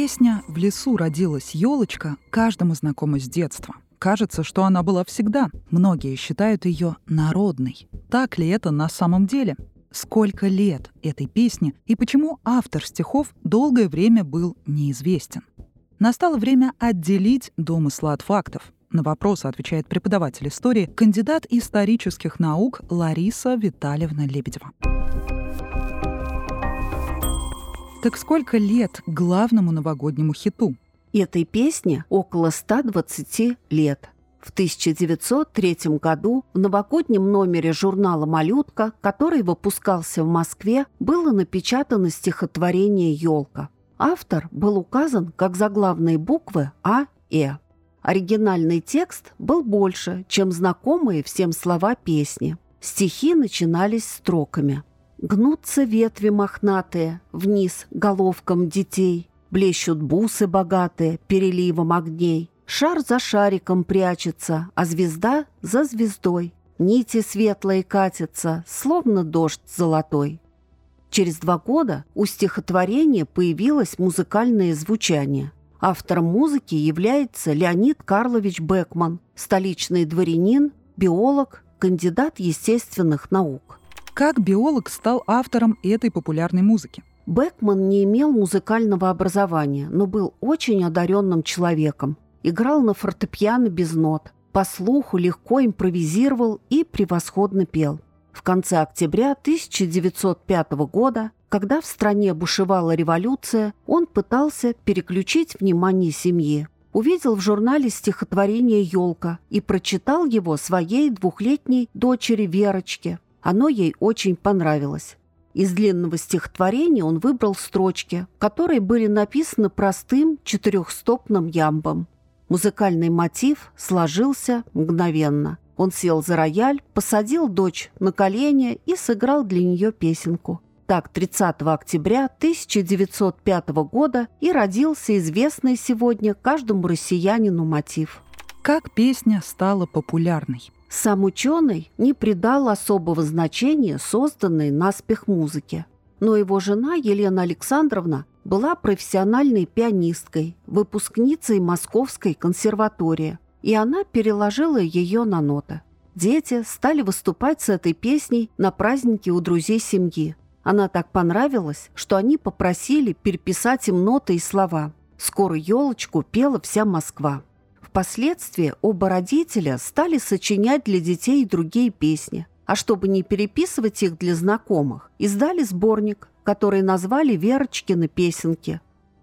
Песня «В лесу родилась елочка» каждому знакома с детства. Кажется, что она была всегда. Многие считают ее народной. Так ли это на самом деле? Сколько лет этой песне и почему автор стихов долгое время был неизвестен? Настало время отделить домыслы от фактов. На вопросы отвечает преподаватель истории, кандидат исторических наук Лариса Витальевна Лебедева. Так сколько лет главному новогоднему хиту? Этой песне около 120 лет. В 1903 году в новогоднем номере журнала «Малютка», который выпускался в Москве, было напечатано стихотворение «Елка». Автор был указан как заглавные буквы А, Э. Оригинальный текст был больше, чем знакомые всем слова песни. Стихи начинались строками. «Гнутся ветви мохнатые вниз головкам детей, блещут бусы богатые переливом огней, шар за шариком прячется, а звезда за звездой. Нити светлые катятся, словно дождь золотой. Через два года у стихотворения появилось музыкальное звучание. Автором музыки является Леонид Карлович Бекман, столичный дворянин, биолог, кандидат естественных наук. Как биолог стал автором этой популярной музыки? Бекман не имел музыкального образования, но был очень одаренным человеком. Играл на фортепиано без нот, по слуху легко импровизировал и превосходно пел. В конце октября 1905 года, когда в стране бушевала революция, он пытался переключить внимание семьи. Увидел в журнале стихотворение «Елка» и прочитал его своей двухлетней дочери Верочке. Оно ей очень понравилось. Из длинного стихотворения он выбрал строчки, которые были написаны простым четырехстопным ямбом. Музыкальный мотив сложился мгновенно – он сел за рояль, посадил дочь на колени и сыграл для нее песенку. Так, 30 октября 1905 года и родился известный сегодня каждому россиянину мотив. Как песня стала популярной? Сам ученый не придал особого значения созданной наспех музыке. Но его жена Елена Александровна была профессиональной пианисткой, выпускницей Московской консерватории – и она переложила ее на ноты. Дети стали выступать с этой песней на празднике у друзей семьи. Она так понравилась, что они попросили переписать им ноты и слова. Скоро елочку пела вся Москва. Впоследствии оба родителя стали сочинять для детей другие песни. А чтобы не переписывать их для знакомых, издали сборник, который назвали «Верочкины песенки».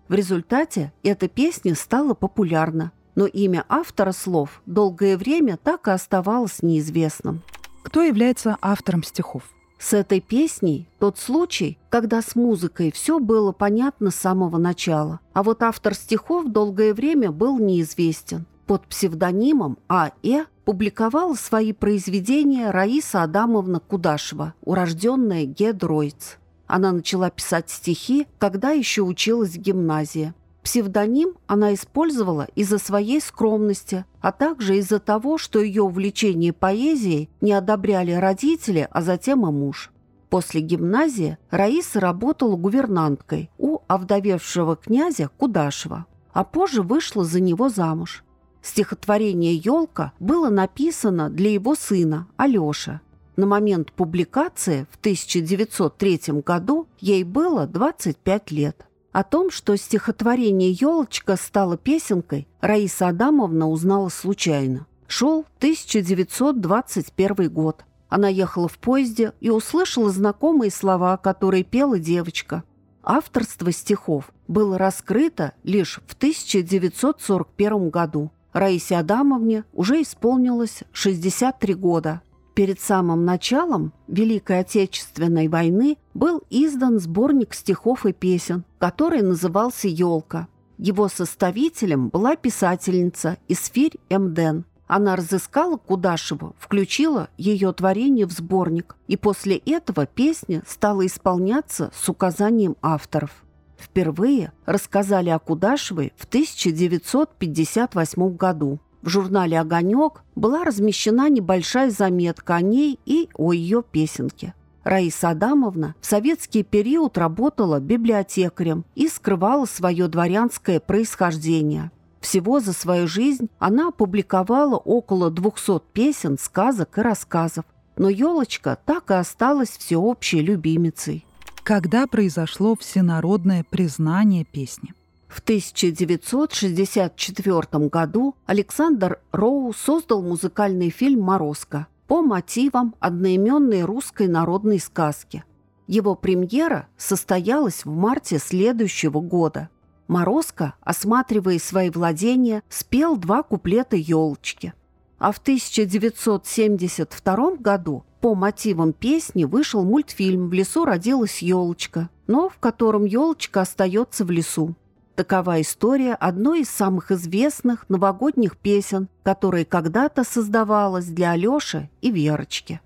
В результате эта песня стала популярна, но имя автора слов долгое время так и оставалось неизвестным. Кто является автором стихов? С этой песней тот случай, когда с музыкой все было понятно с самого начала, а вот автор стихов долгое время был неизвестен. Под псевдонимом А.Э. публиковала свои произведения Раиса Адамовна Кудашева, урожденная Гедройц. Она начала писать стихи, когда еще училась в гимназии. Псевдоним она использовала из-за своей скромности, а также из-за того, что ее увлечение поэзией не одобряли родители, а затем и муж. После гимназии Раиса работала гувернанткой у овдовевшего князя Кудашева, а позже вышла за него замуж. Стихотворение «Елка» было написано для его сына Алёши. На момент публикации в 1903 году ей было 25 лет. О том, что стихотворение «Елочка» стало песенкой, Раиса Адамовна узнала случайно. Шел 1921 год. Она ехала в поезде и услышала знакомые слова, которые пела девочка. Авторство стихов было раскрыто лишь в 1941 году. Раисе Адамовне уже исполнилось 63 года. Перед самым началом Великой Отечественной войны был издан сборник стихов и песен, который назывался «Елка». Его составителем была писательница Исфирь Эмден. Она разыскала Кудашеву, включила ее творение в сборник, и после этого песня стала исполняться с указанием авторов. Впервые рассказали о Кудашевой в 1958 году. В журнале «Огонек» была размещена небольшая заметка о ней и о ее песенке. Раиса Адамовна в советский период работала библиотекарем и скрывала свое дворянское происхождение. Всего за свою жизнь она опубликовала около 200 песен, сказок и рассказов. Но елочка так и осталась всеобщей любимицей. Когда произошло всенародное признание песни? В 1964 году Александр Роу создал музыкальный фильм «Морозко» по мотивам одноименной русской народной сказки. Его премьера состоялась в марте следующего года. Морозко, осматривая свои владения, спел два куплета «Елочки». А в 1972 году по мотивам песни вышел мультфильм «В лесу родилась елочка», но в котором елочка остается в лесу. Такова история одной из самых известных новогодних песен, которая когда-то создавалась для Алёши и Верочки.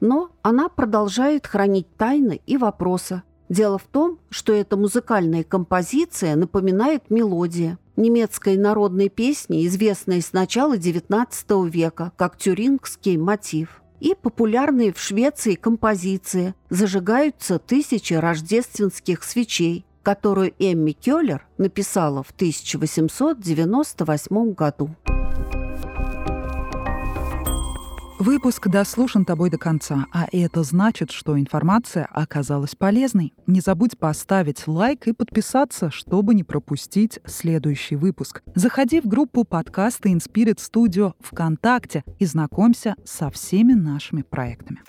Но она продолжает хранить тайны и вопросы. Дело в том, что эта музыкальная композиция напоминает мелодия немецкой народной песни, известной с начала XIX века как тюрингский мотив. И популярные в Швеции композиции «Зажигаются тысячи рождественских свечей», которую Эмми Келлер написала в 1898 году. Выпуск дослушан тобой до конца, а это значит, что информация оказалась полезной. Не забудь поставить лайк и подписаться, чтобы не пропустить следующий выпуск. Заходи в группу подкаста Inspirit Studio ВКонтакте и знакомься со всеми нашими проектами.